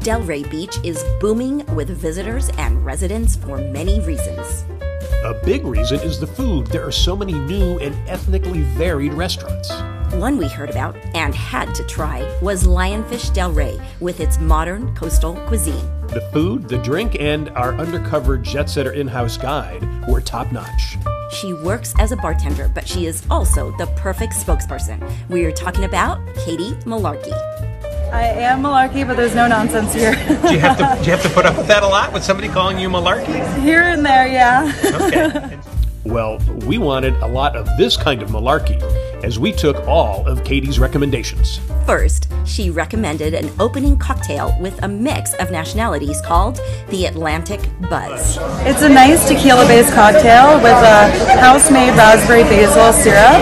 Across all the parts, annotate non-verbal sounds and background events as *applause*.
Delray Beach is booming with visitors and residents for many reasons. A big reason is the food. There are so many new and ethnically varied restaurants. One we heard about and had to try was Lionfish Delray with its modern coastal cuisine. The food, the drink, and our undercover jet setter in house guide were top notch. She works as a bartender, but she is also the perfect spokesperson. We are talking about Katie Malarkey. I am malarkey, but there's no nonsense here. do you have to do you have to put up with that a lot with somebody calling you malarkey? here and there, yeah. Okay. *laughs* Well, we wanted a lot of this kind of malarkey as we took all of Katie's recommendations. First, she recommended an opening cocktail with a mix of nationalities called the Atlantic Buzz. It's a nice tequila based cocktail with a house made raspberry basil syrup.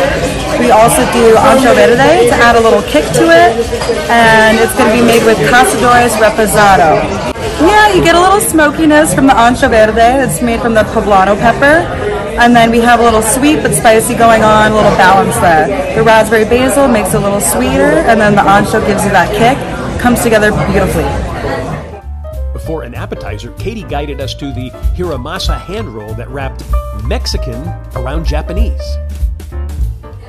We also do ancho verde to add a little kick to it, and it's going to be made with Cazadores Reposado. Yeah, you get a little smokiness from the ancho verde. It's made from the poblano pepper. And then we have a little sweet but spicy going on, a little balance there. The raspberry basil makes it a little sweeter, and then the ancho gives you that kick. Comes together beautifully. For an appetizer, Katie guided us to the Hiramasa hand roll that wrapped Mexican around Japanese.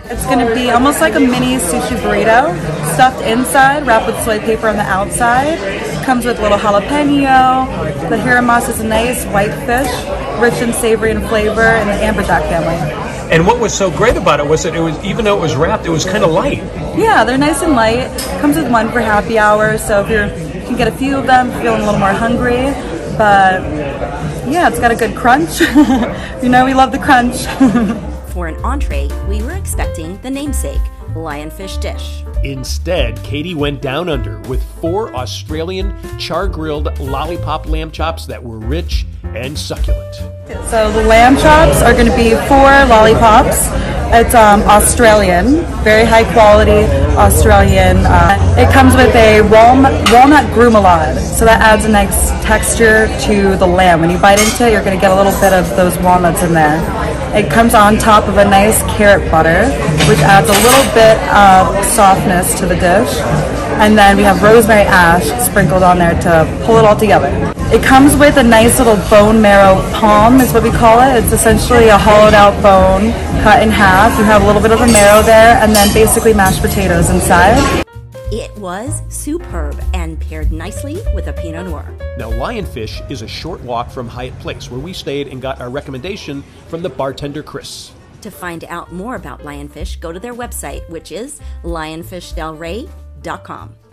It's going to be almost like a mini sushi burrito, stuffed inside, wrapped with soy paper on the outside. Comes with little jalapeno. The hiramasa is a nice white fish, rich and savory in flavor, in the amberjack family. And what was so great about it was that it was even though it was wrapped, it was kind of light. Yeah, they're nice and light. Comes with one for happy hour, so if you're, you can get a few of them, feeling a little more hungry. But yeah, it's got a good crunch. *laughs* you know, we love the crunch. *laughs* For an entree, we were expecting the namesake, lionfish dish. Instead, Katie went down under with four Australian char grilled lollipop lamb chops that were rich and succulent. So the lamb chops are going to be four lollipops. It's um, Australian, very high quality Australian. Uh, it comes with a walnut, walnut gremolata, so that adds a nice texture to the lamb. When you bite into it, you're going to get a little bit of those walnuts in there. It comes on top of a nice carrot butter, which adds a little bit of softness to the dish. And then we have rosemary ash sprinkled on there to pull it all together. It comes with a nice little bone marrow palm, is what we call it. It's essentially a hollowed out bone cut in half. You have a little bit of the marrow there, and then basically mashed potatoes inside. It was superb and paired nicely with a Pinot Noir. Now, Lionfish is a short walk from Hyatt Place, where we stayed and got our recommendation from the bartender Chris. To find out more about Lionfish, go to their website, which is lionfishdelray.com dot com.